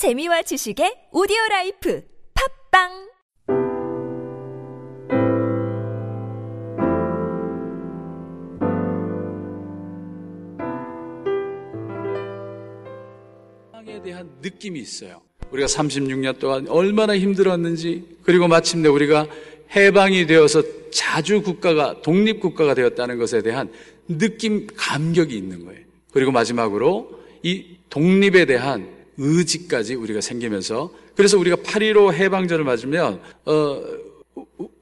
재미와 지식의 오디오 라이프 팟빵 사랑에 대한 느낌이 있어요. 우리가 36년 동안 얼마나 힘들었는지, 그리고 마침내 우리가 해방이 되어서 자주 국가가, 독립 국가가 되었다는 것에 대한 느낌, 감격이 있는 거예요. 그리고 마지막으로 이 독립에 대한 의지까지 우리가 생기면서, 그래서 우리가 8.15 해방전을 맞으면, 어,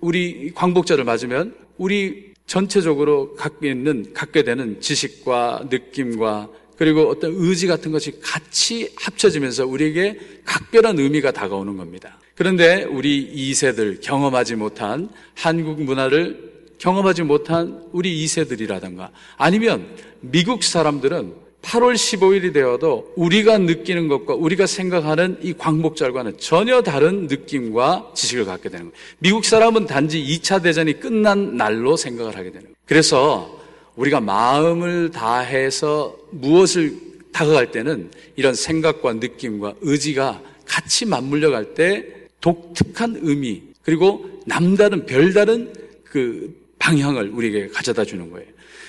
우리 광복절을 맞으면, 우리 전체적으로 갖고 있는, 갖게 되는 지식과 느낌과 그리고 어떤 의지 같은 것이 같이 합쳐지면서 우리에게 각별한 의미가 다가오는 겁니다. 그런데 우리 2세들 경험하지 못한 한국 문화를 경험하지 못한 우리 2세들이라든가 아니면 미국 사람들은 8월 15일이 되어도 우리가 느끼는 것과 우리가 생각하는 이 광복절과는 전혀 다른 느낌과 지식을 갖게 되는 거예요. 미국 사람은 단지 2차 대전이 끝난 날로 생각을 하게 되는 거예요. 그래서 우리가 마음을 다해서 무엇을 다가갈 때는 이런 생각과 느낌과 의지가 같이 맞물려 갈 때 독특한 의미 그리고 남다른 별다른 그 방향을 우리에게 가져다 주는 거예요.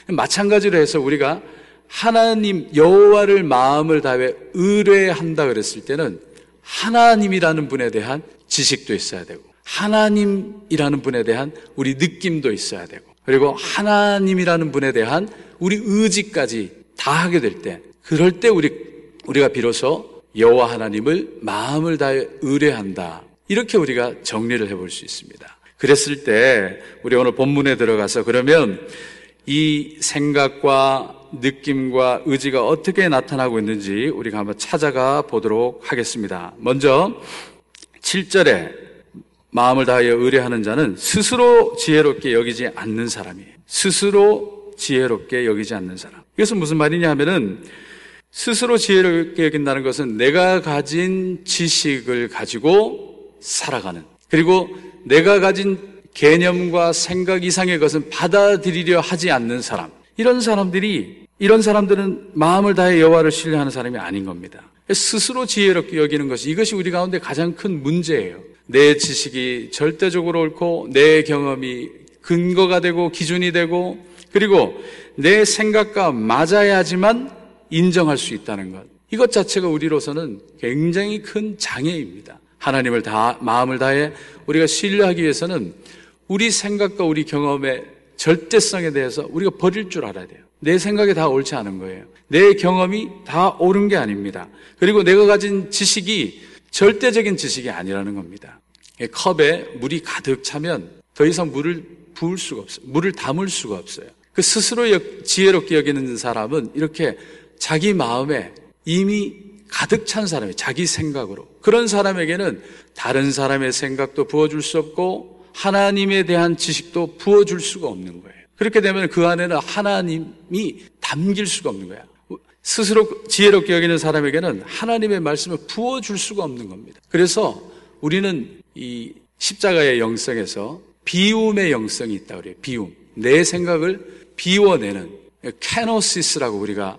마찬가지로 해서 우리가 하나님 여호와를 마음을 다해 의뢰한다 그랬을 때는 하나님이라는 분에 대한 지식도 있어야 되고 하나님이라는 분에 대한 우리 느낌도 있어야 되고 그리고 하나님이라는 분에 대한 우리 의지까지 다 하게 될 때, 그럴 때 우리, 우리가 비로소 여호와 하나님을 마음을 다해 의뢰한다. 이렇게 우리가 정리를 해볼 수 있습니다. 그랬을 때, 우리 오늘 본문에 들어가서 그러면 이 생각과 느낌과 의지가 어떻게 나타나고 있는지 우리가 한번 찾아가 보도록 하겠습니다. 먼저 7절에 마음을 다하여 의뢰하는 자는 스스로 지혜롭게 여기지 않는 사람이에요. 스스로 지혜롭게 여기지 않는 사람. 이것은 무슨 말이냐 하면은 스스로 지혜롭게 여긴다는 것은 내가 가진 지식을 가지고 살아가는 그리고 내가 가진 개념과 생각 이상의 것은 받아들이려 하지 않는 사람. 이런 사람들이 이런 사람들은 마음을 다해 여호와를 신뢰하는 사람이 아닌 겁니다. 스스로 지혜롭게 여기는 것이 이것이 우리 가운데 가장 큰 문제예요. 내 지식이 절대적으로 옳고 내 경험이 근거가 되고 기준이 되고 그리고 내 생각과 맞아야지만 인정할 수 있다는 것. 이것 자체가 우리로서는 굉장히 큰 장애입니다. 하나님을 다, 마음을 다해 우리가 신뢰하기 위해서는 우리 생각과 우리 경험의 절대성에 대해서 우리가 버릴 줄 알아야 돼요. 내 생각이 다 옳지 않은 거예요. 내 경험이 다 옳은 게 아닙니다. 그리고 내가 가진 지식이 절대적인 지식이 아니라는 겁니다. 컵에 물이 가득 차면 더 이상 물을 부을 수가 없어요. 물을 담을 수가 없어요. 그 스스로 지혜롭게 여기는 사람은 이렇게 자기 마음에 이미 가득 찬 사람이 자기 생각으로 그런 사람에게는 다른 사람의 생각도 부어줄 수 없고 하나님에 대한 지식도 부어줄 수가 없는 거예요. 그렇게 되면 그 안에는 하나님이 담길 수가 없는 거야. 스스로 지혜롭게 여기는 사람에게는 하나님의 말씀을 부어줄 수가 없는 겁니다. 그래서 우리는 이 십자가의 영성에서 비움의 영성이 있다 그래요. 비움. 내 생각을 비워내는 kenosis라고 우리가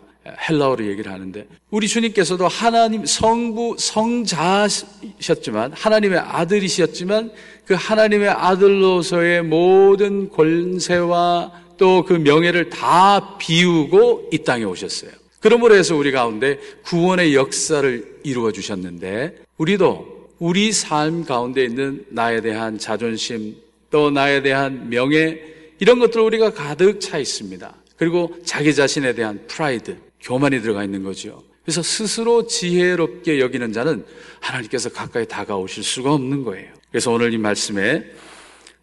헬라어로 얘기를 하는데 우리 주님께서도 하나님 성부 성자셨지만 하나님의 아들이셨지만 그 하나님의 아들로서의 모든 권세와 또 그 명예를 다 비우고 이 땅에 오셨어요. 그러므로 해서 우리 가운데 구원의 역사를 이루어 주셨는데 우리도 우리 삶 가운데 있는 나에 대한 자존심 또 나에 대한 명예 이런 것들 우리가 가득 차 있습니다. 그리고 자기 자신에 대한 프라이드, 교만이 들어가 있는 거죠. 그래서 스스로 지혜롭게 여기는 자는 하나님께서 가까이 다가오실 수가 없는 거예요. 그래서 오늘 이 말씀에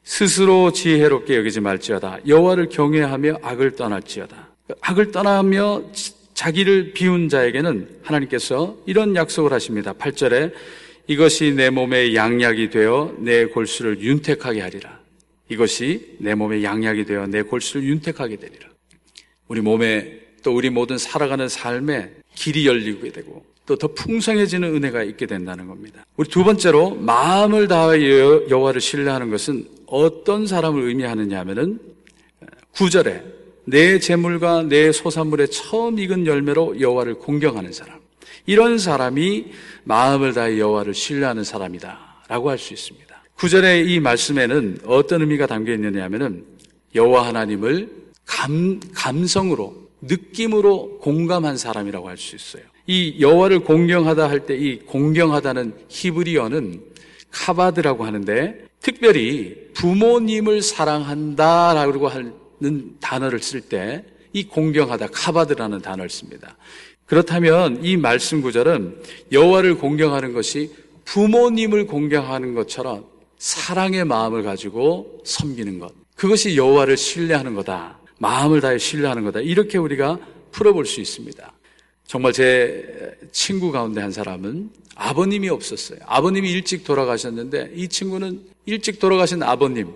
스스로 지혜롭게 여기지 말지어다. 여호와를 경외하며 악을 떠날지어다. 악을 떠나며 자기를 비운 자에게는 하나님께서 이런 약속을 하십니다. 8절에 이것이 내 몸의 양약이 되어 내 골수를 윤택하게 하리라. 이것이 내 몸의 양약이 되어 내 골수를 윤택하게 되리라. 우리 몸에 또 우리 모든 살아가는 삶에 길이 열리게 되고 또 더 풍성해지는 은혜가 있게 된다는 겁니다. 우리 두 번째로 마음을 다하여 여호와를 신뢰하는 것은 어떤 사람을 의미하느냐 하면은 9절에 내 재물과 내 소산물의 처음 익은 열매로 여호와를 공경하는 사람. 이런 사람이 마음을 다해 여호와를 신뢰하는 사람이다라고 할 수 있습니다. 구절의 이 말씀에는 어떤 의미가 담겨 있느냐면은 여호와 하나님을 감 감성으로 느낌으로 공감한 사람이라고 할 수 있어요. 이 여호와를 공경하다 할 때 이 공경하다는 히브리어는 카바드라고 하는데 특별히 부모님을 사랑한다라고 하는 단어를 쓸 때 이 공경하다 카바드라는 단어를 씁니다. 그렇다면 이 말씀 구절은 여호와를 공경하는 것이 부모님을 공경하는 것처럼 사랑의 마음을 가지고 섬기는 것. 그것이 여호와를 신뢰하는 거다. 마음을 다해 신뢰하는 거다. 이렇게 우리가 풀어볼 수 있습니다. 정말 제 친구 가운데 한 사람은 아버님이 없었어요. 아버님이 일찍 돌아가셨는데 이 친구는 일찍 돌아가신 아버님,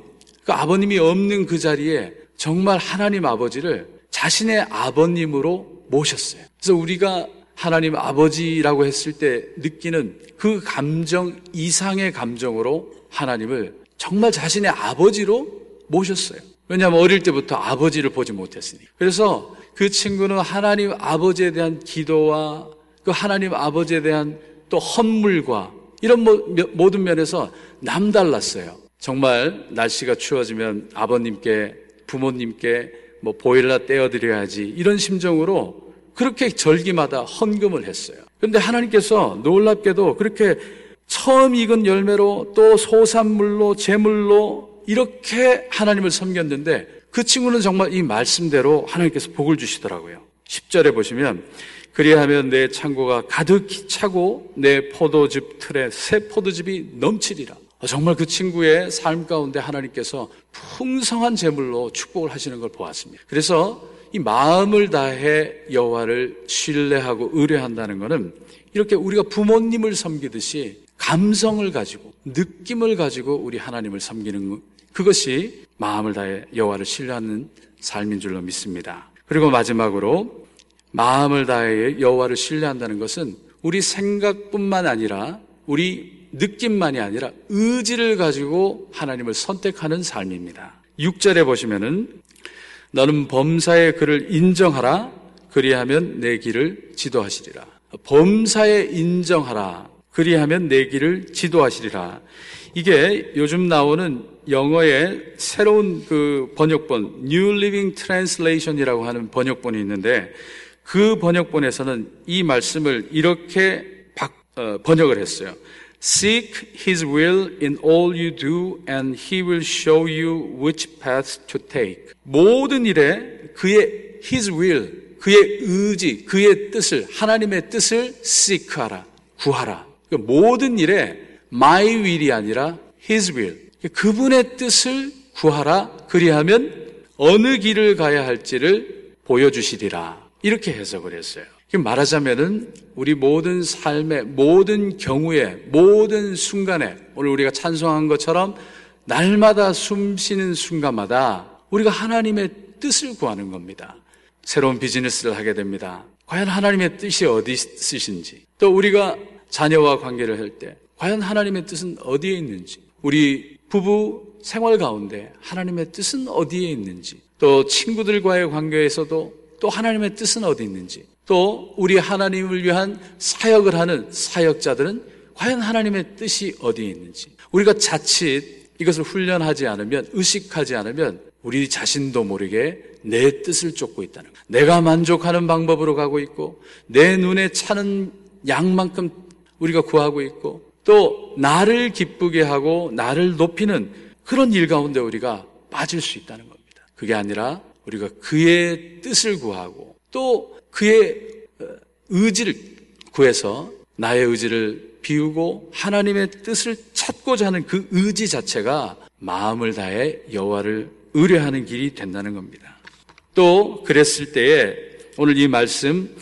그 아버님이 없는 그 자리에 정말 하나님 아버지를 자신의 아버님으로 모셨어요. 그래서 우리가 하나님 아버지라고 했을 때 느끼는 그 감정 이상의 감정으로 하나님을 정말 자신의 아버지로 모셨어요. 왜냐하면 어릴 때부터 아버지를 보지 못했으니. 그래서 그 친구는 하나님 아버지에 대한 기도와 그 하나님 아버지에 대한 또 헌물과 이런 모든 면에서 남달랐어요. 정말 날씨가 추워지면 아버님께 부모님께 뭐 보일러 떼어드려야지 이런 심정으로 그렇게 절기마다 헌금을 했어요. 그런데 하나님께서 놀랍게도 그렇게 처음 익은 열매로 또 소산물로 제물로 이렇게 하나님을 섬겼는데 그 친구는 정말 이 말씀대로 하나님께서 복을 주시더라고요. 10절에 보시면 그리하면 내 창고가 가득히 차고 내 포도즙 틀에 새 포도즙이 넘치리라. 어, 정말 그 친구의 삶 가운데 하나님께서 풍성한 제물로 축복을 하시는 걸 보았습니다. 그래서 이 마음을 다해 여호와를 신뢰하고 의뢰한다는 것은 이렇게 우리가 부모님을 섬기듯이 감성을 가지고 느낌을 가지고 우리 하나님을 섬기는 그것이 마음을 다해 여호와를 신뢰하는 삶인 줄로 믿습니다. 그리고 마지막으로 마음을 다해 여호와를 신뢰한다는 것은 우리 생각뿐만 아니라 우리 느낌만이 아니라 의지를 가지고 하나님을 선택하는 삶입니다. 6절에 보시면은 너는 범사의 그를 인정하라 그리하면 내 길을 지도하시리라. 범사에 인정하라 그리하면 내 길을 지도하시리라. 이게 요즘 나오는 영어의 새로운 그 번역본 New Living Translation이라고 하는 번역본이 있는데 그 번역본에서는 이 말씀을 이렇게 어, 번역을 했어요. Seek His will in all you do, and He will show you which path to take. 모든 일에 그의 His will, 그의 의지, 그의 뜻을, 하나님의 뜻을 seek하라, 구하라. 그 모든 일에 my will이 아니라 His will. 그분의 뜻을 구하라. 그리하면 어느 길을 가야 할지를 보여주시리라. 이렇게 해석을 했어요. 말하자면은 우리 모든 삶의 모든 경우에 모든 순간에 오늘 우리가 찬송한 것처럼 날마다 숨 쉬는 순간마다 우리가 하나님의 뜻을 구하는 겁니다. 새로운 비즈니스를 하게 됩니다. 과연 하나님의 뜻이 어디 있으신지 또 우리가 자녀와 관계를 할 때 과연 하나님의 뜻은 어디에 있는지 우리 부부 생활 가운데 하나님의 뜻은 어디에 있는지 또 친구들과의 관계에서도 또 하나님의 뜻은 어디 있는지, 또 우리 하나님을 위한 사역을 하는 사역자들은 과연 하나님의 뜻이 어디에 있는지, 우리가 자칫 이것을 훈련하지 않으면, 의식하지 않으면 우리 자신도 모르게 내 뜻을 쫓고 있다는 거예요. 내가 만족하는 방법으로 가고 있고, 내 눈에 차는 양만큼 우리가 구하고 있고, 또 나를 기쁘게 하고 나를 높이는 그런 일 가운데 우리가 빠질 수 있다는 겁니다. 그게 아니라 우리가 그의 뜻을 구하고 또 그의 어, 의지를 구해서 나의 의지를 비우고 하나님의 뜻을 찾고자 하는 그 의지 자체가 마음을 다해 여호와를 의뢰하는 길이 된다는 겁니다. 또 그랬을 때에 오늘 이 말씀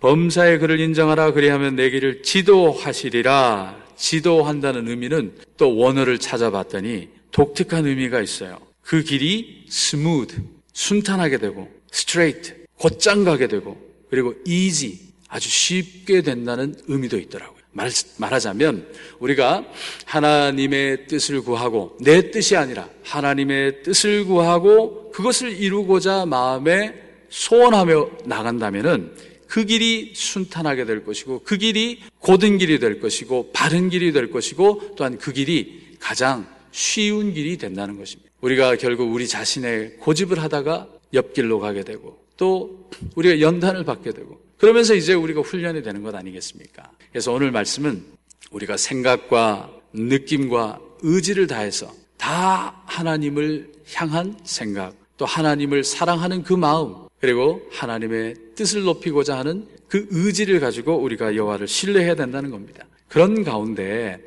범사에 그를 인정하라 그리하면 네 길을 지도하시리라 지도한다는 의미는 또 원어를 찾아봤더니 독특한 의미가 있어요. 그 길이 smooth 순탄하게 되고 straight 곧장 가게 되고 그리고 easy 아주 쉽게 된다는 의미도 있더라고요. 말, 말하자면 우리가 하나님의 뜻을 구하고 내 뜻이 아니라 하나님의 뜻을 구하고 그것을 이루고자 마음에 소원하며 나간다면은 그 길이 순탄하게 될 것이고 그 길이 고든 길이 될 것이고 바른 길이 될 것이고 또한 그 길이 가장 쉬운 길이 된다는 것입니다. 우리가 결국 우리 자신의 고집을 하다가 옆길로 가게 되고 또 우리가 연단을 받게 되고 그러면서 이제 우리가 훈련이 되는 것 아니겠습니까? 그래서 오늘 말씀은 우리가 생각과 느낌과 의지를 다해서 다 하나님을 향한 생각, 또 하나님을 사랑하는 그 마음, 그리고 하나님의 뜻을 높이고자 하는 그 의지를 가지고 우리가 여호와를 신뢰해야 된다는 겁니다. 그런 가운데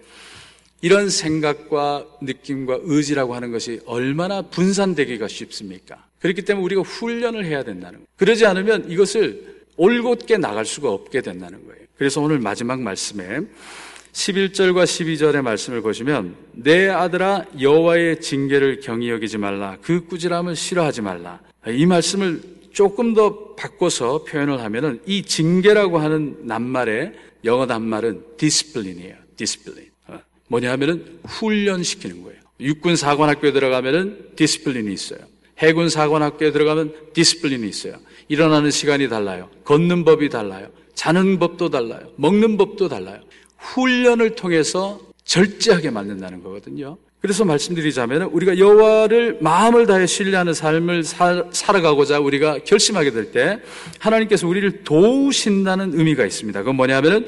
이런 생각과 느낌과 의지라고 하는 것이 얼마나 분산되기가 쉽습니까? 그렇기 때문에 우리가 훈련을 해야 된다는 거예요. 그러지 않으면 이것을 올곧게 나갈 수가 없게 된다는 거예요. 그래서 오늘 마지막 말씀에 11절과 12절의 말씀을 보시면 내 아들아 여호와의 징계를 경히 여기지 말라 그 꾸지람을 싫어하지 말라 이 말씀을 조금 더 바꿔서 표현을 하면은 이 징계라고 하는 낱말의 영어 낱말은 discipline이에요. discipline. 어, 뭐냐 하면은 훈련시키는 거예요. 육군 사관학교에 들어가면은 discipline이 있어요. 해군 사관학교에 들어가면 discipline이 있어요. 일어나는 시간이 달라요. 걷는 법이 달라요. 자는 법도 달라요. 먹는 법도 달라요. 훈련을 통해서 절제하게 만든다는 거거든요. 그래서 말씀드리자면 우리가 여호와를 마음을 다해 신뢰하는 삶을 살, 살아가고자 우리가 결심하게 될 때 하나님께서 우리를 도우신다는 의미가 있습니다. 그건 뭐냐면은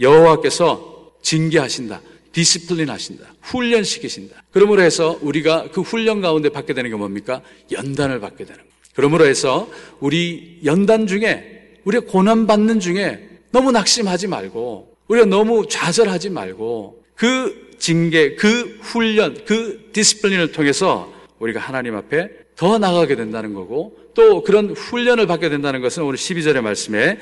여호와께서 징계하신다. discipline 하신다. 훈련시키신다. 그러므로 해서 우리가 그 훈련 가운데 받게 되는 게 뭡니까? 연단을 받게 되는 거예요. 그러므로 해서 우리 연단 중에 우리가 고난 받는 중에 너무 낙심하지 말고 우리가 너무 좌절하지 말고 그 징계, 그 훈련, 그 discipline을 통해서 우리가 하나님 앞에 더 나가게 된다는 거고 또 그런 훈련을 받게 된다는 것은 오늘 12절의 말씀에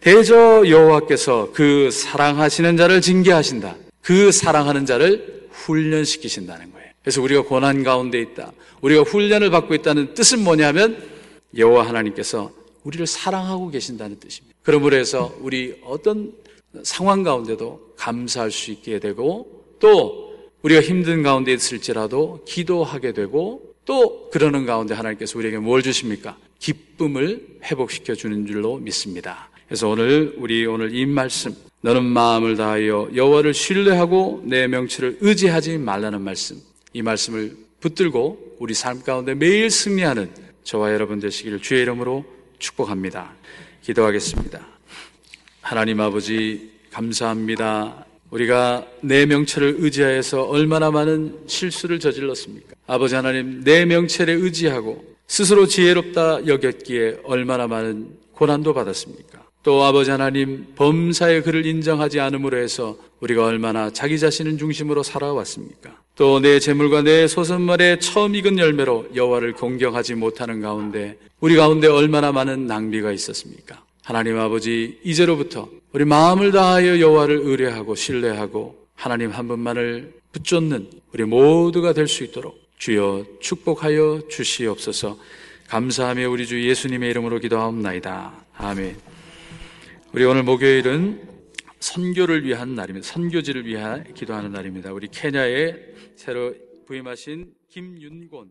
대저 여호와께서 그 사랑하시는 자를 징계하신다. 그 사랑하는 자를 훈련시키신다는 거예요. 그래서 우리가 고난 가운데 있다. 우리가 훈련을 받고 있다는 뜻은 뭐냐면 여호와 하나님께서 우리를 사랑하고 계신다는 뜻입니다. 그러므로 해서 우리 어떤 상황 가운데도 감사할 수 있게 되고 또 우리가 힘든 가운데 있을지라도 기도하게 되고 또 그러는 가운데 하나님께서 우리에게 뭘 주십니까? 기쁨을 회복시켜 주는 줄로 믿습니다. 그래서 오늘 우리 오늘 이 말씀 너는 마음을 다하여 여호와를 신뢰하고 내 명치를 의지하지 말라는 말씀 이 말씀을 붙들고 우리 삶 가운데 매일 승리하는 저와 여러분 되시기를 주의 이름으로 축복합니다. 기도하겠습니다. 하나님 아버지 감사합니다. 우리가 내 명체를 의지하여서 얼마나 많은 실수를 저질렀습니까? 아버지 하나님 내 명체를 의지하고 스스로 지혜롭다 여겼기에 얼마나 많은 고난도 받았습니까? 또 아버지 하나님 범사의 그를 인정하지 않음으로 해서 우리가 얼마나 자기 자신을 중심으로 살아왔습니까? 또 내 재물과 내 소선물의 처음 익은 열매로 여호와를 공경하지 못하는 가운데 우리 가운데 얼마나 많은 낭비가 있었습니까? 하나님 아버지 이제로부터 우리 마음을 다하여 여호와를 의뢰하고 신뢰하고 하나님 한 분만을 붙쫓는 우리 모두가 될 수 있도록 주여 축복하여 주시옵소서. 감사하며 우리 주 예수님의 이름으로 기도하옵나이다. 아멘. 우리 오늘 목요일은 선교를 위한 날입니다. 선교지를 위해 기도하는 날입니다. 우리 케냐에 새로 부임하신 김윤곤